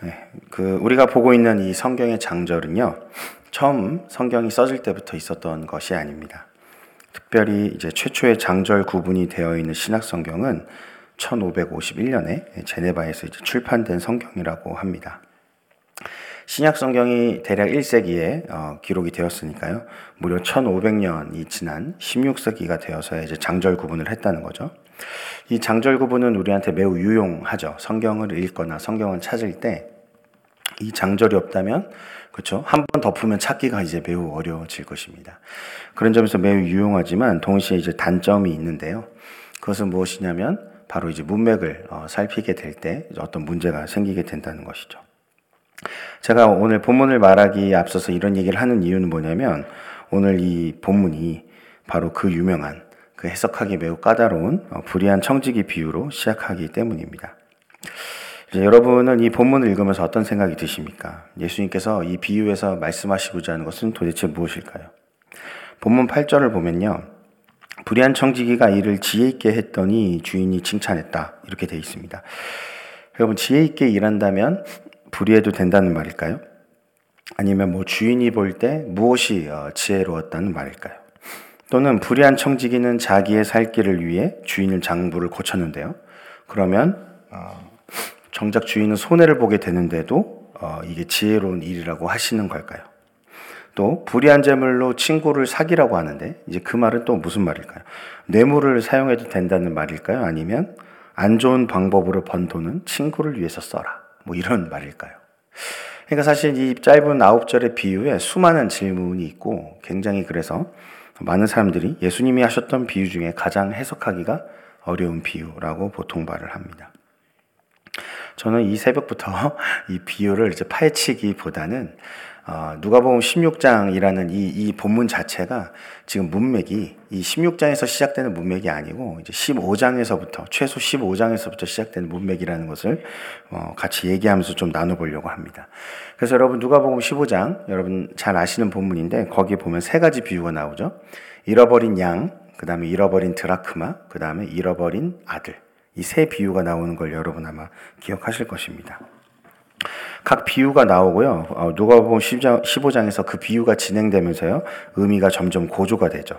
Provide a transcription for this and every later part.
네, 그 우리가 보고 있는 이 성경의 장절은요. 처음 성경이 써질 때부터 있었던 것이 아닙니다. 특별히 이제 최초의 장절 구분이 되어 있는 신약 성경은 1551년에 제네바에서 이제 출판된 성경이라고 합니다. 신약 성경이 대략 1세기에 어, 기록이 되었으니까요. 무려 1500년이 지난 16세기가 되어서 이제 장절 구분을 했다는 거죠. 이 장절 구분은 우리한테 매우 유용하죠. 성경을 읽거나 성경을 찾을 때 이 장절이 없다면 그렇죠. 한 번 덮으면 찾기가 이제 매우 어려워질 것입니다. 그런 점에서 매우 유용하지만 동시에 이제 단점이 있는데요. 그것은 무엇이냐면 바로 이제 문맥을 어, 살피게 될 때 어떤 문제가 생기게 된다는 것이죠. 제가 오늘 본문을 말하기에 앞서서 이런 얘기를 하는 이유는 뭐냐면 오늘 이 본문이 바로 그 유명한 그 해석하기 매우 까다로운 어, 불의한 청지기 비유로 시작하기 때문입니다. 여러분은 이 본문을 읽으면서 어떤 생각이 드십니까? 예수님께서 이 비유에서 말씀하시고자 하는 것은 도대체 무엇일까요? 본문 8절을 보면요. 불의한 청지기가 이를 지혜 있게 했더니 주인이 칭찬했다. 이렇게 되어 있습니다. 여러분, 지혜 있게 일한다면 불의해도 된다는 말일까요? 아니면 뭐 주인이 볼 때 무엇이 어, 지혜로웠다는 말일까요? 또는 불의한 청지기는 자기의 살 길을 위해 주인을 장부를 고쳤는데요. 그러면 어, 정작 주인은 손해를 보게 되는데도 어, 이게 지혜로운 일이라고 하시는 걸까요? 또 불의한 재물로 친구를 사기라고 하는데 이제 그 말은 또 무슨 말일까요? 뇌물을 사용해도 된다는 말일까요? 아니면 안 좋은 방법으로 번 돈은 친구를 위해서 써라. 뭐 이런 말일까요? 그러니까 사실 이 짧은 아홉 절의 비유에 수많은 질문이 있고 굉장히 그래서 많은 사람들이 예수님이 하셨던 비유 중에 가장 해석하기가 어려운 비유라고 보통 말을 합니다. 저는 이 새벽부터 이 비유를 이제 파헤치기보다는 어, 누가복음 16장이라는 이, 이 본문 자체가 지금 문맥이 이 16장에서 시작되는 문맥이 아니고 이제 15장에서부터 최소 15장에서부터 시작되는 문맥이라는 것을 어, 같이 얘기하면서 좀 나눠보려고 합니다. 그래서 여러분 누가복음 15장 여러분 잘 아시는 본문인데 거기 보면 세 가지 비유가 나오죠. 잃어버린 양, 그 다음에 잃어버린 드라크마, 그 다음에 잃어버린 아들. 이 세 비유가 나오는 걸 여러분 아마 기억하실 것입니다. 각 비유가 나오고요. 어, 누가복음 15장에서 그 비유가 진행되면서요. 의미가 점점 고조가 되죠.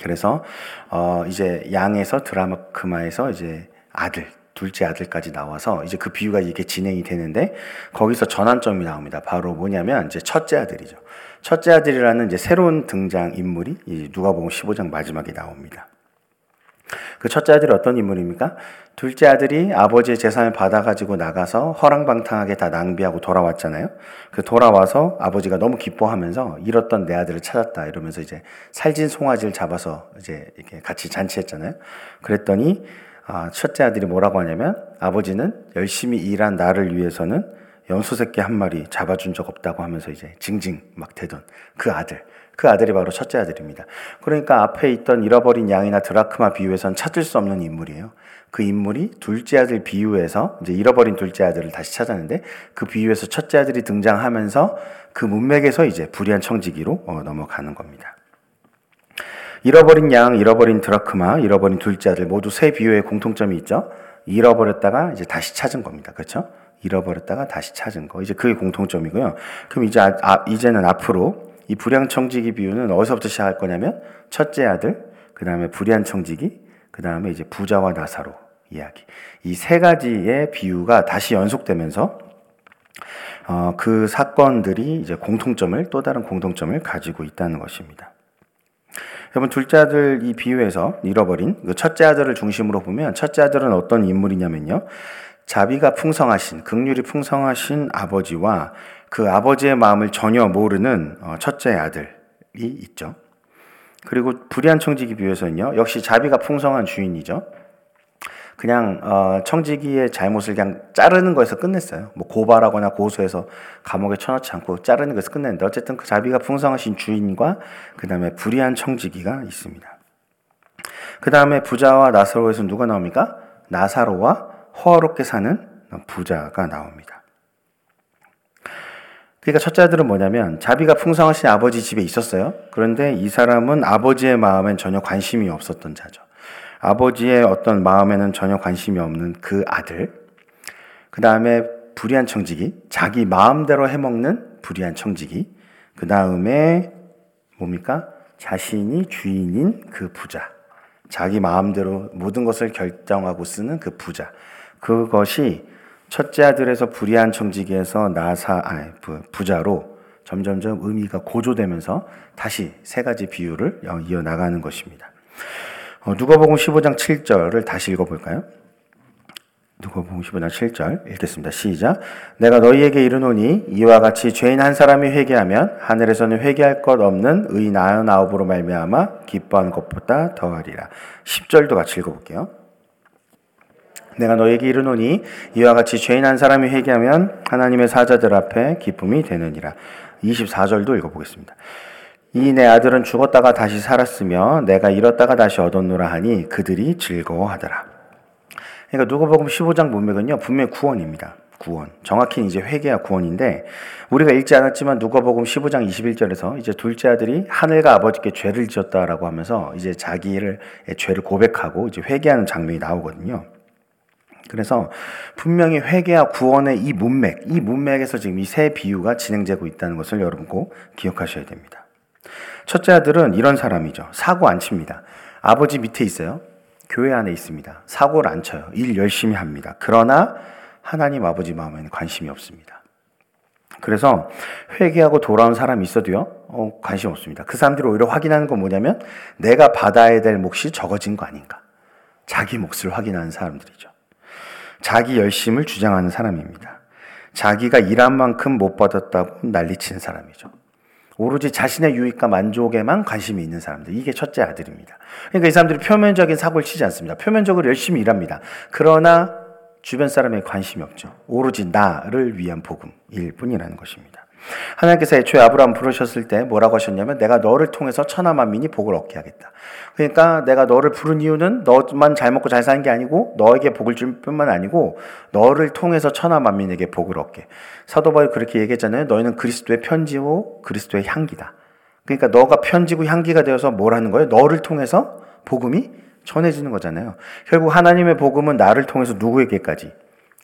그래서 어 이제 양에서 드라마크마에서 이제 아들 둘째 아들까지 나와서 이제 그 비유가 이렇게 진행이 되는데 거기서 전환점이 나옵니다. 바로 뭐냐면 이제 첫째 아들이죠. 첫째 아들이라는 이제 새로운 등장 인물이 누가복음 15장 마지막에 나옵니다. 그 첫째 아들이 어떤 인물입니까? 둘째 아들이 아버지의 재산을 받아가지고 나가서 허랑방탕하게 다 낭비하고 돌아왔잖아요. 그 돌아와서 아버지가 너무 기뻐하면서 잃었던 내 아들을 찾았다 이러면서 이제 살진 송아지를 잡아서 이제 이렇게 같이 잔치했잖아요. 그랬더니 아, 첫째 아들이 뭐라고 하냐면 아버지는 열심히 일한 나를 위해서는 연소새끼 한 마리 잡아준 적 없다고 하면서 이제 징징 막 대던 그 아들. 그 아들이 바로 첫째 아들입니다. 그러니까 앞에 있던 잃어버린 양이나 드라크마 비유에선 찾을 수 없는 인물이에요. 그 인물이 둘째 아들 비유에서 이제 잃어버린 둘째 아들을 다시 찾았는데 그 비유에서 첫째 아들이 등장하면서 그 문맥에서 이제 불의한 청지기로 어, 넘어가는 겁니다. 잃어버린 양, 잃어버린 드라크마, 잃어버린 둘째 아들 모두 세 비유의 공통점이 있죠. 잃어버렸다가 이제 다시 찾은 겁니다. 그렇죠? 잃어버렸다가 다시 찾은 거. 이제 그게 공통점이고요. 그럼 이제 아, 아, 이제는 앞으로 이 불량 청지기 비유는 어디서부터 시작할 거냐면 첫째 아들, 그 다음에 불의한 청지기, 그 다음에 이제 부자와 나사로 이야기. 이 세 가지의 비유가 다시 연속되면서 어, 그 사건들이 이제 공통점을 또 다른 공통점을 가지고 있다는 것입니다. 여러분 둘째 아들 이 비유에서 잃어버린 그 첫째 아들을 중심으로 보면 첫째 아들은 어떤 인물이냐면요. 자비가 풍성하신 극률이 풍성하신 아버지와 그 아버지의 마음을 전혀 모르는 어, 첫째 아들이 있죠. 그리고 불의한 청지기 비유에서는요. 역시 자비가 풍성한 주인이죠. 그냥 어, 청지기의 잘못을 그냥 자르는 거에서 끝냈어요. 뭐 고발하거나 고소해서 감옥에 쳐넣지 않고 자르는 거에서 끝냈는데 어쨌든 그 자비가 풍성하신 주인과 그 다음에 불의한 청지기가 있습니다. 그 다음에 부자와 나사로에서 누가 나옵니까? 나사로와 호화롭게 사는 부자가 나옵니다. 그러니까 첫째 아들은 뭐냐면 자비가 풍성하신 아버지 집에 있었어요. 그런데 이 사람은 아버지의 마음엔 전혀 관심이 없었던 자죠. 아버지의 어떤 마음에는 전혀 관심이 없는 그 아들. 그 다음에 불의한 청지기, 자기 마음대로 해먹는 불의한 청지기, 그 다음에 뭡니까? 자신이 주인인 그 부자. 자기 마음대로 모든 것을 결정하고 쓰는 그 부자. 그것이 첫째 아들에서 불의한 청지기에서 나사, 아니, 부자로 점점점 의미가 고조되면서 다시 세 가지 비유를 이어 나가는 것입니다. 어, 누가복음 15장 7절을 다시 읽어볼까요? 누가복음 15장 7절 읽겠습니다. 시작. 내가 너희에게 이르노니 이와 같이 죄인 한 사람이 회개하면 하늘에서는 회개할 것 없는 의인 99으로 말미암아 기뻐하는 것보다 더하리라. 10절도 같이 읽어볼게요. 내가 너에게 이르노니 이와 같이 죄인 한 사람이 회개하면 하나님의 사자들 앞에 기쁨이 되느니라. 24절도 읽어보겠습니다. 이 내 아들은 죽었다가 다시 살았으며 내가 잃었다가 다시 얻었노라 하니 그들이 즐거워하더라. 그러니까 누가복음 15장 문맥은요 분명 구원입니다. 구원. 정확히 이제 회개와 구원인데 우리가 읽지 않았지만 누가복음 15장 21절에서 이제 둘째 아들이 하늘과 아버지께 죄를 지었다라고 하면서 이제 자기를 죄를 고백하고 이제 회개하는 장면이 나오거든요. 그래서 분명히 회개와 구원의 이 문맥, 이 문맥에서 지금 이 세 비유가 진행되고 있다는 것을 여러분 꼭 기억하셔야 됩니다. 첫째 아들은 이런 사람이죠. 사고 안 칩니다. 아버지 밑에 있어요. 교회 안에 있습니다. 사고를 안 쳐요. 일 열심히 합니다. 그러나 하나님 아버지 마음에는 관심이 없습니다. 그래서 회개하고 돌아온 사람이 있어도요, 어, 관심 없습니다. 그 사람들이 오히려 확인하는 건 뭐냐면 내가 받아야 될 몫이 적어진 거 아닌가. 자기 몫을 확인하는 사람들이죠. 자기 열심을 주장하는 사람입니다. 자기가 일한 만큼 못 받았다고 난리치는 사람이죠. 오로지 자신의 유익과 만족에만 관심이 있는 사람들. 이게 첫째 아들입니다. 그러니까 이 사람들이 표면적인 사고를 치지 않습니다. 표면적으로 열심히 일합니다. 그러나 주변 사람에 관심이 없죠. 오로지 나를 위한 복음일 뿐이라는 것입니다. 하나님께서 애초에 아브라함 부르셨을 때 뭐라고 하셨냐면 내가 너를 통해서 천하 만민이 복을 얻게 하겠다. 그러니까 내가 너를 부른 이유는 너만 잘 먹고 잘 사는 게 아니고 너에게 복을 줄 뿐만 아니고 너를 통해서 천하 만민에게 복을 얻게. 사도 바울이 그렇게 얘기했잖아요. 너희는 그리스도의 편지고 그리스도의 향기다. 그러니까 너가 편지고 향기가 되어서 뭘 하는 거예요? 너를 통해서 복음이 전해지는 거잖아요. 결국 하나님의 복음은 나를 통해서 누구에게까지?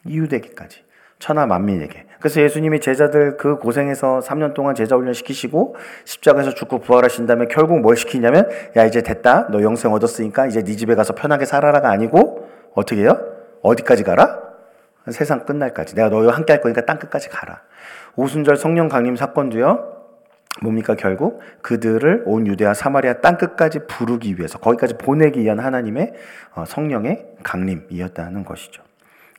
이웃에게까지. 천하 만민에게. 그래서 예수님이 제자들 그 고생해서 3년 동안 제자 훈련 시키시고 십자가에서 죽고 부활하신 다음에 결국 뭘 시키냐면 야 이제 됐다. 너 영생 얻었으니까 이제 네 집에 가서 편하게 살아라가 아니고 어떻게 해요? 어디까지 가라? 세상 끝날까지. 내가 너희와 함께 할 거니까 땅 끝까지 가라. 오순절 성령 강림 사건도요. 뭡니까 결국 그들을 온 유대와 사마리아 땅 끝까지 부르기 위해서 거기까지 보내기 위한 하나님의 어, 성령의 강림이었다는 것이죠.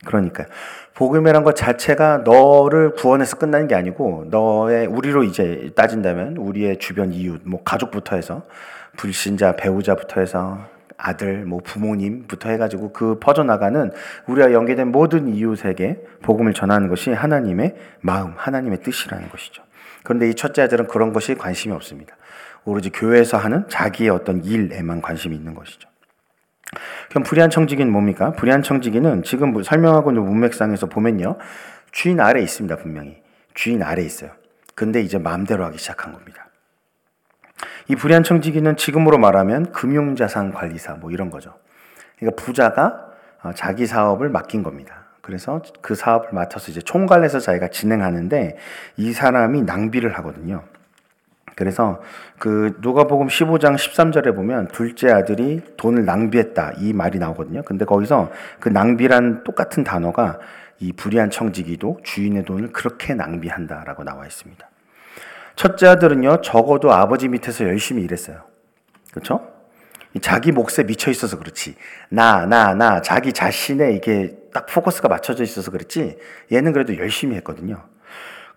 그러니까요. 복음이란 것 자체가 너를 구원해서 끝나는 게 아니고 너의 우리로 이제 따진다면 우리의 주변 이웃, 뭐 가족부터 해서 불신자 배우자부터 해서 아들, 뭐 부모님부터 해가지고 그 퍼져나가는 우리와 연계된 모든 이웃에게 복음을 전하는 것이 하나님의 마음, 하나님의 뜻이라는 것이죠. 그런데 이 첫째 아들은 그런 것이 관심이 없습니다. 오로지 교회에서 하는 자기의 어떤 일에만 관심이 있는 것이죠. 그럼 불의한 청지기는 뭡니까? 불의한 청지기는 지금 뭐 설명하고 있는 문맥상에서 보면요. 주인 아래 있습니다, 분명히. 주인 아래 있어요. 근데 이제 마음대로 하기 시작한 겁니다. 이 불의한 청지기는 지금으로 말하면 금융자산 관리사 뭐 이런 거죠. 그러니까 부자가 어, 자기 사업을 맡긴 겁니다. 그래서 그 사업을 맡아서 이제 총괄해서 자기가 진행하는데 이 사람이 낭비를 하거든요. 그래서 그 누가복음 15장 13절에 보면 둘째 아들이 돈을 낭비했다 이 말이 나오거든요. 근데 거기서 그 낭비란 똑같은 단어가 이 불의한 청지기도 주인의 돈을 그렇게 낭비한다라고 나와 있습니다. 첫째 아들은요 적어도 아버지 밑에서 열심히 일했어요. 그렇죠? 자기 몫에 미쳐 있어서 그렇지. 나, 나, 나, 자기 자신에 이게 딱 포커스가 맞춰져 있어서 그렇지. 얘는 그래도 열심히 했거든요.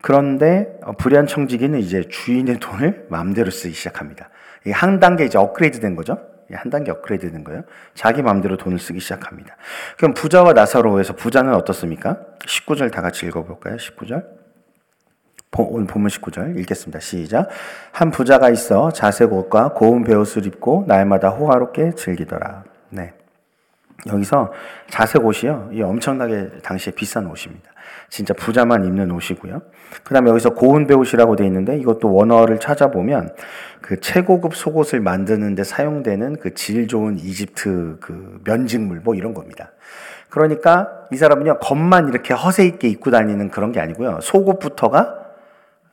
그런데 어, 불의한 청지기는 이제 주인의 돈을 마음대로 쓰기 시작합니다. 한 단계 이제 업그레이드 된 거죠. 한 단계 업그레이드 된 거예요. 자기 마음대로 돈을 쓰기 시작합니다. 그럼 부자와 나사로에서 부자는 어떻습니까? 19절 다 같이 읽어볼까요? 19절. 오늘 본문 19절 읽겠습니다. 시작. 한 부자가 있어 자색 옷과 고운 베옷을 입고 날마다 호화롭게 즐기더라. 네. 여기서 자색 옷이요. 이 엄청나게 당시에 비싼 옷입니다. 진짜 부자만 입는 옷이고요. 그 다음에 여기서 고운 배옷이라고 돼 있는데 이것도 원어를 찾아보면 그 최고급 속옷을 만드는데 사용되는 그 질 좋은 이집트 그 면직물 뭐 이런 겁니다. 그러니까 이 사람은요, 겉만 이렇게 허세 있게 입고 다니는 그런 게 아니고요. 속옷부터가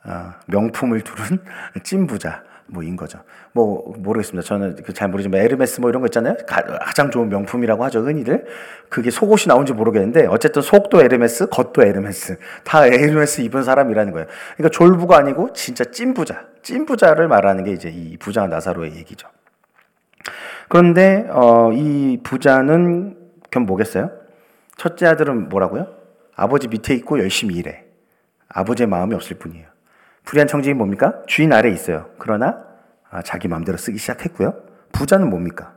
아, 명품을 두른 찐부자. 뭐인 거죠. 뭐 모르겠습니다. 저는 그잘 모르지만 에르메스 뭐 이런 거 있잖아요. 가장 좋은 명품이라고 하죠. 흔히들 그게 속옷이 나온지 모르겠는데 어쨌든 속도 에르메스, 겉도 에르메스 다 에르메스 입은 사람이라는 거예요. 그러니까 졸부가 아니고 진짜 찐부자, 찐부자를 말하는 게 이제 이 부자 나사로의 얘기죠. 그런데 어, 이 부자는 그럼 뭐겠어요? 첫째 아들은 뭐라고요? 아버지 밑에 있고 열심히 일해. 아버지의 마음이 없을 뿐이에요. 불의한 청직이 뭡니까? 주인 아래 있어요. 그러나 아, 자기 마음대로 쓰기 시작했고요. 부자는 뭡니까?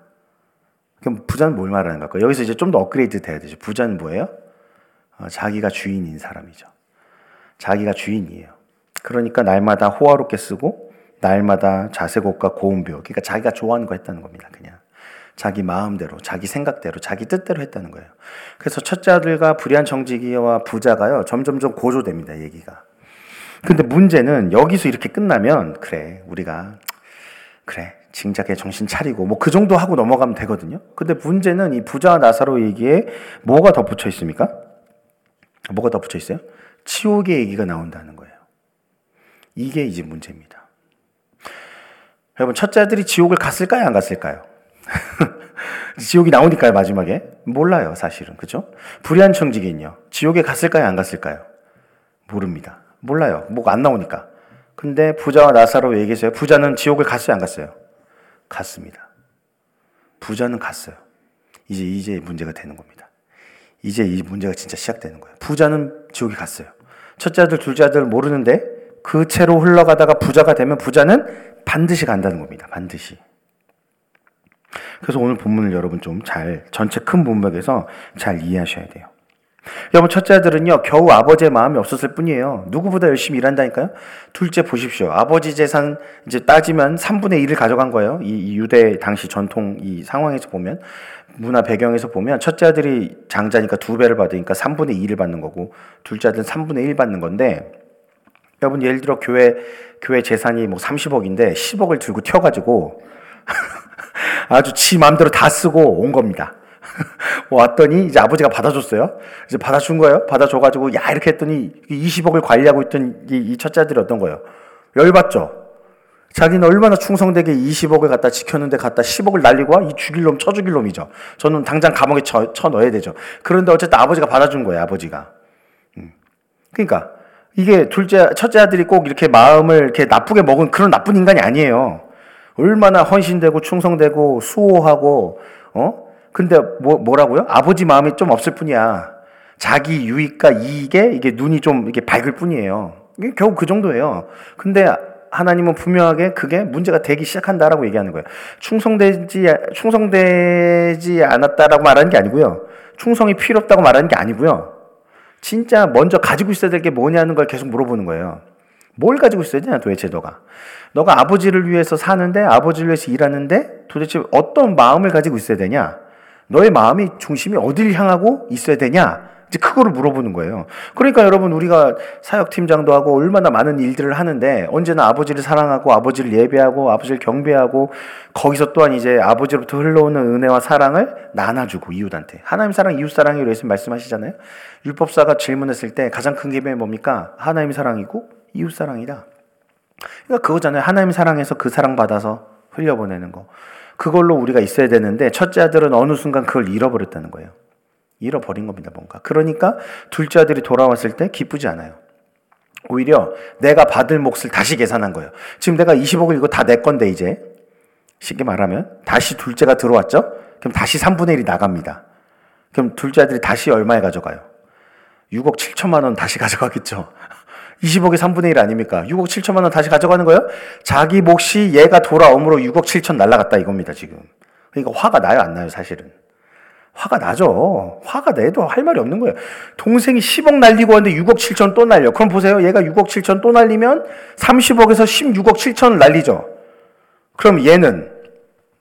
그럼 부자는 뭘 말하는 걸까요? 여기서 이제 좀 더 업그레이드 돼야 되죠. 부자는 뭐예요? 어, 자기가 주인인 사람이죠. 자기가 주인이에요. 그러니까 날마다 호화롭게 쓰고 날마다 자색옷과 고운 벼. 그러니까 자기가 좋아하는 거 했다는 겁니다. 그냥 자기 마음대로, 자기 생각대로, 자기 뜻대로 했다는 거예요. 그래서 첫째 아들과 불의한 청지기와 부자가요 점점점 고조됩니다. 얘기가. 근데 문제는 여기서 이렇게 끝나면 그래 우리가 그래 진작에 정신 차리고 뭐 그 정도 하고 넘어가면 되거든요. 근데 문제는 이 부자 나사로 얘기에 뭐가 덧붙여 있습니까? 뭐가 덧붙여 있어요? 치욕의 얘기가 나온다는 거예요. 이게 이제 문제입니다. 여러분 첫째 아들이 지옥을 갔을까요? 안 갔을까요? 지옥이 나오니까요 마지막에 몰라요 사실은 그죠? 불의한 청지기는요 지옥에 갔을까요? 안 갔을까요? 모릅니다. 몰라요. 뭐가 안 나오니까. 근데 부자와 나사로 얘기했어요. 부자는 지옥을 갔어요, 안 갔어요? 갔습니다. 부자는 갔어요. 이제 이제 문제가 되는 겁니다. 이제 이 문제가 진짜 시작되는 거예요. 부자는 지옥에 갔어요. 첫째 아들, 둘째 아들 모르는데 그 채로 흘러가다가 부자가 되면 부자는 반드시 간다는 겁니다. 반드시. 그래서 오늘 본문을 여러분 좀 잘 전체 큰 문맥에서 잘 이해하셔야 돼요. 여러분 첫째 아들은요 겨우 아버지의 마음이 없었을 뿐이에요. 누구보다 열심히 일한다니까요. 둘째 보십시오. 아버지 재산 이제 따지면 3분의 1을 가져간 거예요. 이, 유대 당시 전통 이 상황에서 보면 문화 배경에서 보면 첫째 아들이 장자니까 두 배를 받으니까 3분의 2를 받는 거고 둘째 아들은 3분의 1 받는 건데 여러분 예를 들어 교회 교회 재산이 뭐 30억인데 10억을 들고 튀어가지고 아주 지 마음대로 다 쓰고 온 겁니다. 왔더니 이제 아버지가 받아줬어요. 이제 받아준 거예요. 받아줘가지고 야 이렇게 했더니 20억을 관리하고 있던 이, 이 첫째 아들이 어떤 거예요? 열받죠. 자기는 얼마나 충성되게 20억을 갖다 지켰는데 갖다 10억을 날리고 와? 이 죽일 놈, 쳐 죽일 놈이죠. 저는 당장 감옥에 쳐, 쳐 넣어야 되죠. 그런데 어쨌든 아버지가 받아준 거예요, 아버지가. 음. 그러니까 이게 둘째, 첫째 아들이 꼭 이렇게 마음을 이렇게 나쁘게 먹은 그런 나쁜 인간이 아니에요. 얼마나 헌신되고 충성되고 수호하고, 어? 근데 뭐, 뭐라고요? 아버지 마음이 좀 없을 뿐이야. 자기 유익과 이익에 이게 눈이 좀 이게 밝을 뿐이에요. 이게 겨우 그 정도예요. 근데 하나님은 분명하게 그게 문제가 되기 시작한다라고 얘기하는 거예요. 충성되지, 충성되지 않았다라고 말하는 게 아니고요. 충성이 필요 없다고 말하는 게 아니고요. 진짜 먼저 가지고 있어야 될 게 뭐냐는 걸 계속 물어보는 거예요. 뭘 가지고 있어야 되냐 도대체 너가. 너가 아버지를 위해서 사는데 아버지를 위해서 일하는데 도대체 어떤 마음을 가지고 있어야 되냐? 너의 마음이 중심이 어딜 향하고 있어야 되냐? 이제 그거를 물어보는 거예요. 그러니까 여러분 우리가 사역팀장도 하고 얼마나 많은 일들을 하는데 언제나 아버지를 사랑하고 아버지를 예배하고 아버지를 경배하고 거기서 또한 이제 아버지로부터 흘러오는 은혜와 사랑을 나눠주고 이웃한테 하나님 사랑 이웃 사랑이로 예수님 말씀하시잖아요. 율법사가 질문했을 때 가장 큰 계명이 뭡니까? 하나님 사랑이고 이웃 사랑이다. 그러니까 그거잖아요. 하나님 사랑해서 그 사랑 받아서 흘려보내는 거. 그걸로 우리가 있어야 되는데 첫째 아들은 어느 순간 그걸 잃어버렸다는 거예요. 잃어버린 겁니다, 뭔가. 그러니까 둘째 아들이 돌아왔을 때 기쁘지 않아요. 오히려 내가 받을 몫을 다시 계산한 거예요. 지금 내가 20억을 이거 다 내 건데 이제 쉽게 말하면 다시 둘째가 들어왔죠? 그럼 다시 3분의 1이 나갑니다. 그럼 둘째 아들이 다시 얼마에 가져가요? 6억 7천만 원 다시 가져가겠죠. 20억의 3분의 1 아닙니까? 6억 7천만 원 다시 가져가는 거예요? 자기 몫이 얘가 돌아옴으로 6억 7천 날라갔다 이겁니다, 지금. 그러니까 화가 나요, 안 나요, 사실은? 화가 나죠. 화가 내도 할 말이 없는 거예요. 동생이 10억 날리고 왔는데 6억 7천 또 날려. 그럼 보세요. 얘가 6억 7천 또 날리면 30억에서 16억 7천 날리죠. 그럼 얘는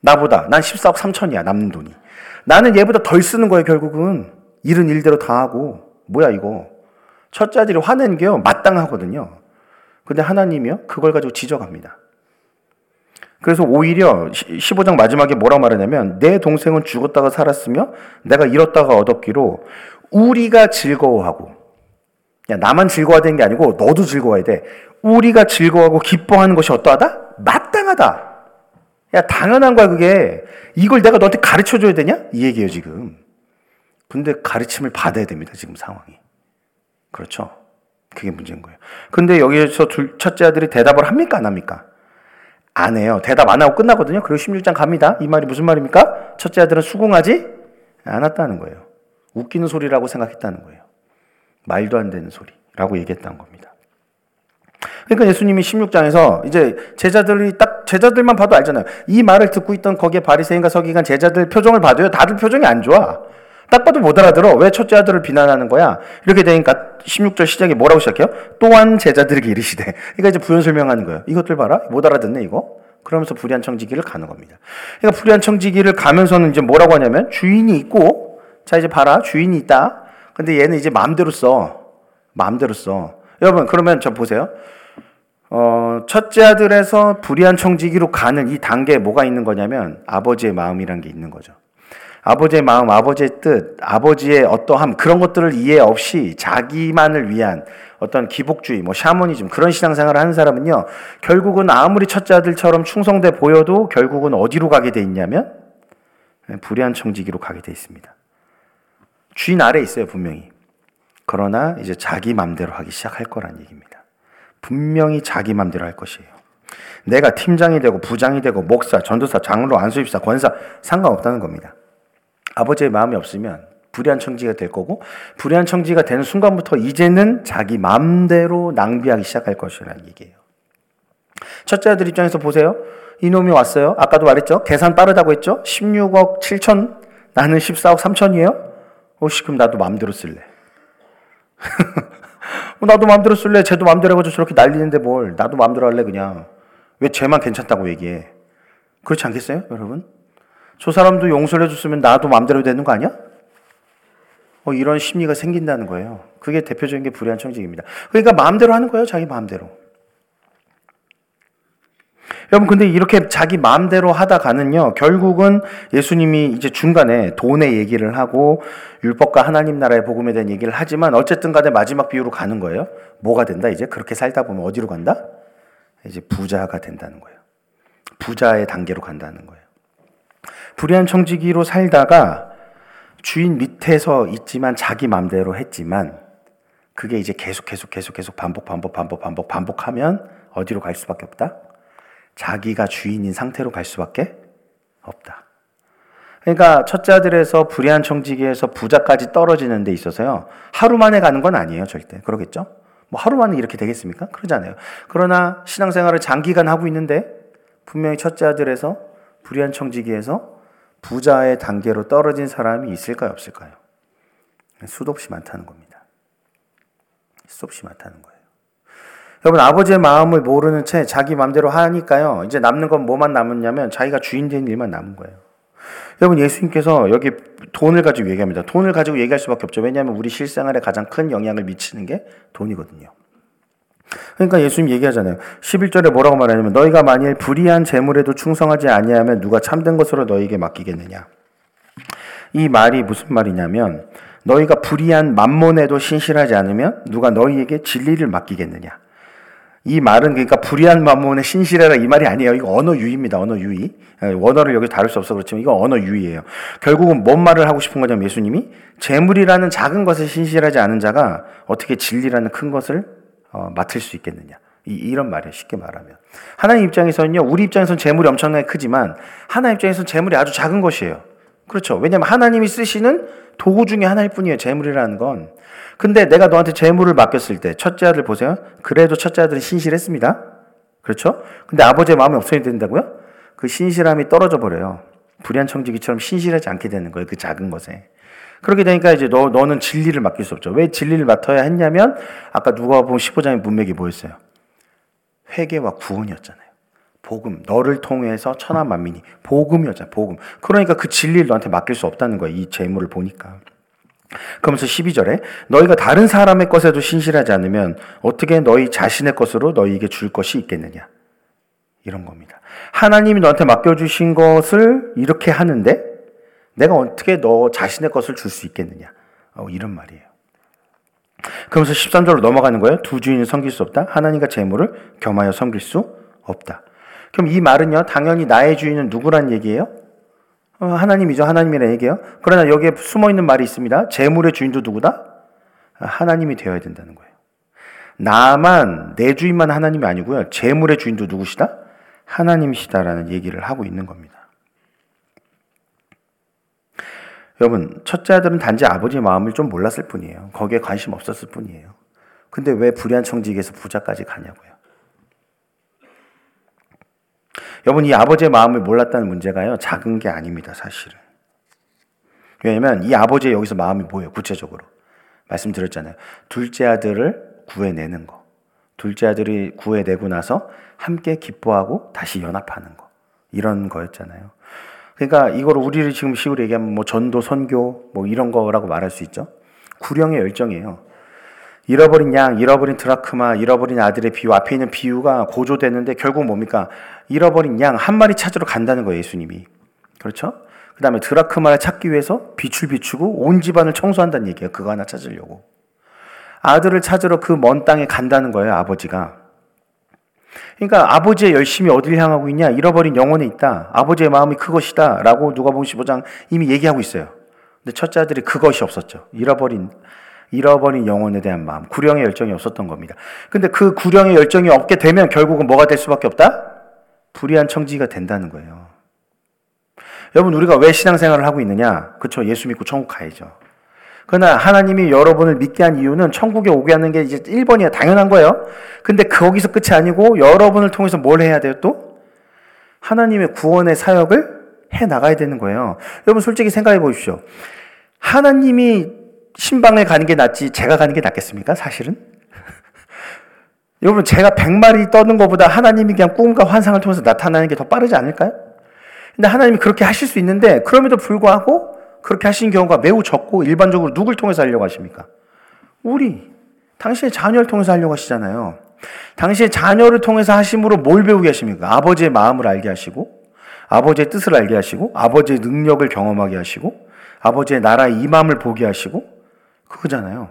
나보다 난 14억 3천이야 남는 돈이. 나는 얘보다 덜 쓰는 거예요, 결국은. 일은 일대로 다 하고. 뭐야, 이거. 첫째 아들이 화낸 게요, 마땅하거든요. 근데 하나님이요, 그걸 가지고 지적합니다. 그래서 오히려 15장 마지막에 뭐라고 말하냐면, 내 동생은 죽었다가 살았으며, 내가 잃었다가 얻었기로, 우리가 즐거워하고, 야, 나만 즐거워야 되는 게 아니고, 너도 즐거워야 돼. 우리가 즐거워하고 기뻐하는 것이 어떠하다? 마땅하다. 야, 당연한 거야, 그게. 이걸 내가 너한테 가르쳐 줘야 되냐? 이 얘기예요, 지금. 근데 가르침을 받아야 됩니다, 지금 상황이. 그렇죠? 그게 문제인 거예요. 근데 여기에서 둘, 첫째 아들이 대답을 합니까? 안 합니까? 안 해요. 대답 안 하고 끝나거든요. 그리고 16장 갑니다. 이 말이 무슨 말입니까? 첫째 아들은 수긍하지 않았다는 거예요. 웃기는 소리라고 생각했다는 거예요. 말도 안 되는 소리라고 얘기했다는 겁니다. 그러니까 예수님이 16장에서 이제 제자들이 딱 제자들만 봐도 알잖아요. 이 말을 듣고 있던 거기에 바리새인과 서기관 제자들 표정을 봐도요. 다들 표정이 안 좋아. 딱 봐도 못 알아들어. 왜 첫째 아들을 비난하는 거야? 이렇게 되니까 16절 시작에 뭐라고 시작해요? 또한 제자들에게 이르시되. 그러니까 이제 부연 설명하는 거예요. 이것들 봐라. 못 알아듣네, 이거. 그러면서 불의한 청지기를 가는 겁니다. 그러니까 불의한 청지기를 가면서는 이제 뭐라고 하냐면 주인이 있고 자 이제 봐라. 주인이 있다. 근데 얘는 이제 마음대로 써. 마음대로 써. 여러분 그러면 저 보세요. 어, 첫째 아들에서 불의한 청지기로 가는 이 단계에 뭐가 있는 거냐면 아버지의 마음이란 게 있는 거죠. 아버지의 마음, 아버지의 뜻, 아버지의 어떠함 그런 것들을 이해 없이 자기만을 위한 어떤 기복주의, 뭐 샤머니즘 그런 신앙생활을 하는 사람은요 결국은 아무리 첫째 아들처럼 충성돼 보여도 결국은 어디로 가게 돼 있냐면 불의한 청지기로 가게 돼 있습니다. 주인 아래 있어요 분명히. 그러나 이제 자기 맘대로 하기 시작할 거란 얘기입니다. 분명히 자기 맘대로 할 것이에요. 내가 팀장이 되고 부장이 되고 목사, 전도사, 장로, 안수입사, 권사 상관없다는 겁니다. 아버지의 마음이 없으면 불의한 청지가 될 거고 불의한 청지가 되는 순간부터 이제는 자기 마음대로 낭비하기 시작할 것이라는 얘기예요. 첫째 아들 입장에서 보세요. 이놈이 왔어요. 아까도 말했죠. 계산 빠르다고 했죠. 16억 7천 나는 14억 3천이에요. 오씨 그럼 나도 마음대로 쓸래. 나도 마음대로 쓸래. 쟤도 마음대로 해가지고 저렇게 날리는데 뭘. 나도 마음대로 할래 그냥. 왜 쟤만 괜찮다고 얘기해. 그렇지 않겠어요 여러분? 저 사람도 용서를 해줬으면 나도 마음대로 되는 거 아니야? 어, 이런 심리가 생긴다는 거예요. 그게 대표적인 게 불의한 청직입니다. 그러니까 마음대로 하는 거예요. 자기 마음대로. 여러분, 근데 이렇게 자기 마음대로 하다가는요, 결국은 예수님이 이제 중간에 돈의 얘기를 하고, 율법과 하나님 나라의 복음에 대한 얘기를 하지만, 어쨌든 간에 마지막 비유로 가는 거예요. 뭐가 된다, 이제? 그렇게 살다 보면 어디로 간다? 이제 부자가 된다는 거예요. 부자의 단계로 간다는 거예요. 불의한 청지기로 살다가 주인 밑에서 있지만 자기 마음대로 했지만, 그게 이제 계속 계속 계속 계속 반복 반복 반복 반복 반복하면 어디로 갈 수밖에 없다? 자기가 주인인 상태로 갈 수밖에 없다. 그러니까 첫째 아들에서 불의한 청지기에서 부자까지 떨어지는 데 있어서요. 하루 만에 가는 건 아니에요, 절대. 그러겠죠? 뭐 하루 만에 이렇게 되겠습니까? 그러잖아요. 그러나 신앙생활을 장기간 하고 있는데 분명히 첫째 아들에서 불의한 청지기에서 부자의 단계로 떨어진 사람이 있을까요, 없을까요? 수도 없이 많다는 겁니다. 수도 없이 많다는 거예요. 여러분 아버지의 마음을 모르는 채 자기 마음대로 하니까요. 이제 남는 건 뭐만 남았냐면 자기가 주인 된 일만 남은 거예요. 여러분 예수님께서 여기 돈을 가지고 얘기합니다. 돈을 가지고 얘기할 수밖에 없죠. 왜냐하면 우리 실생활에 가장 큰 영향을 미치는 게 돈이거든요. 그러니까 예수님 얘기하잖아요. 11절에 뭐라고 말하냐면 너희가 만일 불의한 재물에도 충성하지 아니하면 누가 참된 것으로 너희에게 맡기겠느냐. 이 말이 무슨 말이냐면 너희가 불의한 만몬에도 신실하지 않으면 누가 너희에게 진리를 맡기겠느냐. 이 말은 그러니까 불의한 마음몬에 신실해라 이 말이 아니에요. 이거 언어 유희입니다. 언어 유희. 예, 원어를 여기 다룰 수 없어 그렇지만 이거 언어 유희예요. 결국은 뭔 말을 하고 싶은 거냐면 예수님이 재물이라는 작은 것에 신실하지 않은 자가 어떻게 진리라는 큰 것을 어, 맡을 수 있겠느냐. 이, 런 말이에요. 쉽게 말하면. 하나님 입장에서는요. 우리 입장에서는 재물이 엄청나게 크지만 하나님 입장에서는 재물이 아주 작은 것이에요. 그렇죠. 왜냐하면 하나님이 쓰시는 도구 중에 하나일 뿐이에요. 재물이라는 건. 근데 내가 너한테 재물을 맡겼을 때 첫째 아들 보세요. 그래도 첫째 아들은 신실했습니다. 그렇죠? 근데 아버지의 마음이 없어야 된다고요? 그 신실함이 떨어져 버려요. 불의한 청지기처럼 신실하지 않게 되는 거예요. 그 작은 것에. 그렇게 되니까 이제 너, 너는 진리를 맡길 수 없죠. 왜 진리를 맡아야 했냐면 아까 누가 보면 15장의 문맥이 뭐였어요? 회개와 구원이었잖아요. 복음. 너를 통해서 천하 만민이 복음이었잖아. 복음. 그러니까 그 진리를 너한테 맡길 수 없다는 거야. 이 재물을 보니까. 그러면서 12절에 너희가 다른 사람의 것에도 신실하지 않으면 어떻게 너희 자신의 것으로 너희에게 줄 것이 있겠느냐. 이런 겁니다. 하나님이 너한테 맡겨주신 것을 이렇게 하는데 내가 어떻게 너 자신의 것을 줄 수 있겠느냐. 어, 이런 말이에요. 그러면서 13절로 넘어가는 거예요. 두 주인을 섬길 수 없다. 하나님과 재물을 겸하여 섬길 수 없다. 그럼 이 말은요, 당연히 나의 주인은 누구란 얘기예요? 어, 하나님이죠. 하나님이라는 얘기예요. 그러나 여기에 숨어 있는 말이 있습니다. 재물의 주인도 누구다? 하나님이 되어야 된다는 거예요. 나만, 내 주인만 하나님이 아니고요. 재물의 주인도 누구시다? 하나님이시다라는 얘기를 하고 있는 겁니다. 여러분, 첫째 아들은 단지 아버지의 마음을 좀 몰랐을 뿐이에요. 거기에 관심 없었을 뿐이에요. 근데 왜 불의한 청지기에서 부자까지 가냐고요. 여러분, 이 아버지의 마음을 몰랐다는 문제가요, 작은 게 아닙니다, 사실은. 왜냐면 이 아버지의 여기서 마음이 뭐예요, 구체적으로? 말씀드렸잖아요. 둘째 아들을 구해내는 거. 둘째 아들이 구해내고 나서 함께 기뻐하고 다시 연합하는 거. 이런 거였잖아요. 그러니까 이걸 우리를 지금 식으로 얘기하면 뭐 전도, 선교 뭐 이런 거라고 말할 수 있죠. 구령의 열정이에요. 잃어버린 양, 잃어버린 드라크마, 잃어버린 아들의 비유, 앞에 있는 비유가 고조되는데 결국 뭡니까? 잃어버린 양 한 마리 찾으러 간다는 거예요, 예수님이. 그렇죠? 그 다음에 드라크마를 찾기 위해서 빛을 비추고 온 집안을 청소한다는 얘기예요. 그거 하나 찾으려고. 아들을 찾으러 그 먼 땅에 간다는 거예요, 아버지가. 그러니까 아버지의 열심이 어디를 향하고 있냐? 잃어버린 영혼에 있다. 아버지의 마음이 그것이다. 라고 누가복음 15장 이미 얘기하고 있어요. 근데 첫째 아들이 그것이 없었죠. 잃어버린 잃어버린 영혼에 대한 마음, 구령의 열정이 없었던 겁니다. 근데 그 구령의 열정이 없게 되면 결국은 뭐가 될 수밖에 없다? 불의한 청지가 된다는 거예요. 여러분 우리가 왜 신앙생활을 하고 있느냐? 그렇죠. 예수 믿고 천국 가야죠. 그러나 하나님이 여러분을 믿게 한 이유는 천국에 오게 하는 게 이제 1번이야. 당연한 거예요. 근데 거기서 끝이 아니고 여러분을 통해서 뭘 해야 돼요 또? 하나님의 구원의 사역을 해 나가야 되는 거예요. 여러분 솔직히 생각해 보십시오. 하나님이 신방에 가는 게 낫지 제가 가는 게 낫겠습니까? 사실은? 여러분 제가 100마리 떠는 것보다 하나님이 그냥 꿈과 환상을 통해서 나타나는 게 더 빠르지 않을까요? 근데 하나님이 그렇게 하실 수 있는데 그럼에도 불구하고 그렇게 하신 경우가 매우 적고 일반적으로 누굴 통해서 하려고 하십니까? 우리. 당신의 자녀를 통해서 하려고 하시잖아요. 당신의 자녀를 통해서 하심으로 뭘 배우게 하십니까? 아버지의 마음을 알게 하시고, 아버지의 뜻을 알게 하시고, 아버지의 능력을 경험하게 하시고, 아버지의 나라의 임함을 보게 하시고, 그거잖아요.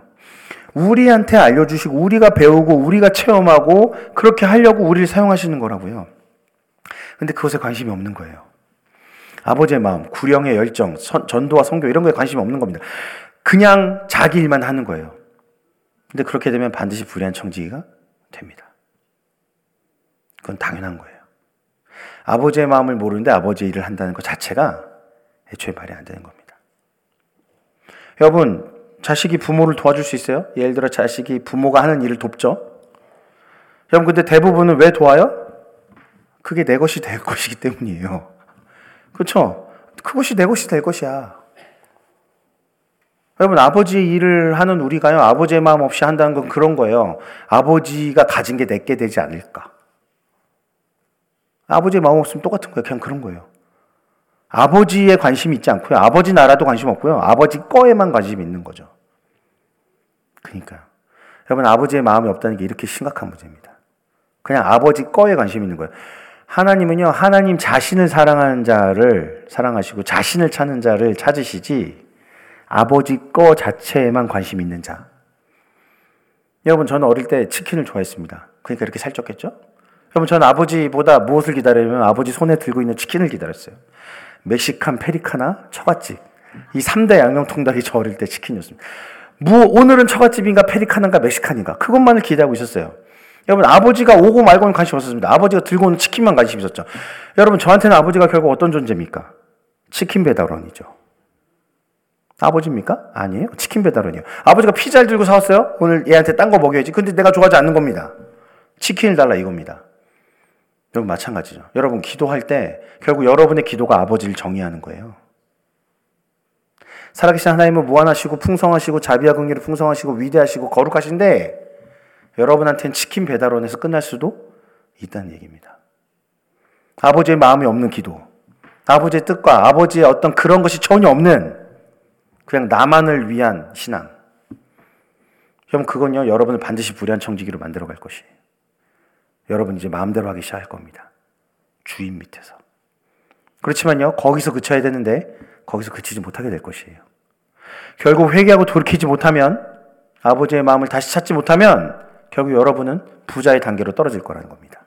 우리한테 알려주시고, 우리가 배우고, 우리가 체험하고, 그렇게 하려고 우리를 사용하시는 거라고요. 근데 그것에 관심이 없는 거예요. 아버지의 마음, 구령의 열정, 선, 전도와 성교 이런 거에 관심이 없는 겁니다. 그냥 자기 일만 하는 거예요. 근데 그렇게 되면 반드시 불의한 청지기가 됩니다. 그건 당연한 거예요. 아버지의 마음을 모르는데 아버지의 일을 한다는 것 자체가 애초에 말이 안 되는 겁니다. 여러분, 자식이 부모를 도와줄 수 있어요? 예를 들어 자식이 부모가 하는 일을 돕죠? 여러분, 근데 대부분은 왜 도와요? 그게 내 것이 될 것이기 때문이에요. 그렇죠? 그것이 내 것이 될 것이야. 여러분, 아버지 일을 하는 우리가요, 아버지의 마음 없이 한다는 건 그런 거예요. 아버지가 가진 게 내게 되지 않을까. 아버지의 마음 없으면 똑같은 거예요. 그냥 그런 거예요. 아버지에 관심이 있지 않고요. 아버지 나라도 관심 없고요. 아버지 거에만 관심이 있는 거죠. 그러니까 여러분, 아버지의 마음이 없다는 게 이렇게 심각한 문제입니다. 그냥 아버지 거에 관심이 있는 거예요. 하나님은요, 하나님 자신을 사랑하는 자를 사랑하시고 자신을 찾는 자를 찾으시지 아버지 거 자체에만 관심 있는 자. 여러분, 저는 어릴 때 치킨을 좋아했습니다. 그러니까 이렇게 살쪘겠죠? 여러분, 저는 아버지보다 무엇을 기다리면 아버지 손에 들고 있는 치킨을 기다렸어요. 멕시칸 페리카나 처갓집. 이 3대 양념통닭이 저 어릴 때 치킨이었습니다. 뭐, 오늘은 처갓집인가 페리카나인가 멕시칸인가. 그것만을 기대하고 있었어요. 여러분 아버지가 오고 말고는 관심 없었습니다. 아버지가 들고 오는 치킨만 관심 있었죠. 여러분 저한테는 아버지가 결국 어떤 존재입니까? 치킨 배달원이죠. 아버지입니까? 아니에요. 치킨 배달원이에요. 아버지가 피자를 들고 사왔어요. 오늘 얘한테 딴 거 먹여야지. 근데 내가 좋아하지 않는 겁니다. 치킨을 달라 이겁니다. 여러분 마찬가지죠. 여러분 기도할 때 결국 여러분의 기도가 아버지를 정의하는 거예요. 살아계신 하나님은 무한하시고 풍성하시고 자비와 긍휼이 풍성하시고 위대하시고 거룩하신데 여러분한테는 치킨 배달원에서 끝날 수도 있다는 얘기입니다. 아버지의 마음이 없는 기도. 아버지의 뜻과 아버지의 어떤 그런 것이 전혀 없는 그냥 나만을 위한 신앙. 여러분, 그건요, 여러분을 반드시 불의한 청지기로 만들어 갈 것이에요. 여러분 이제 마음대로 하기 시작할 겁니다. 주인 밑에서. 그렇지만요, 거기서 그쳐야 되는데, 거기서 그치지 못하게 될 것이에요. 결국 회개하고 돌이키지 못하면, 아버지의 마음을 다시 찾지 못하면, 결국 여러분은 부자의 단계로 떨어질 거라는 겁니다.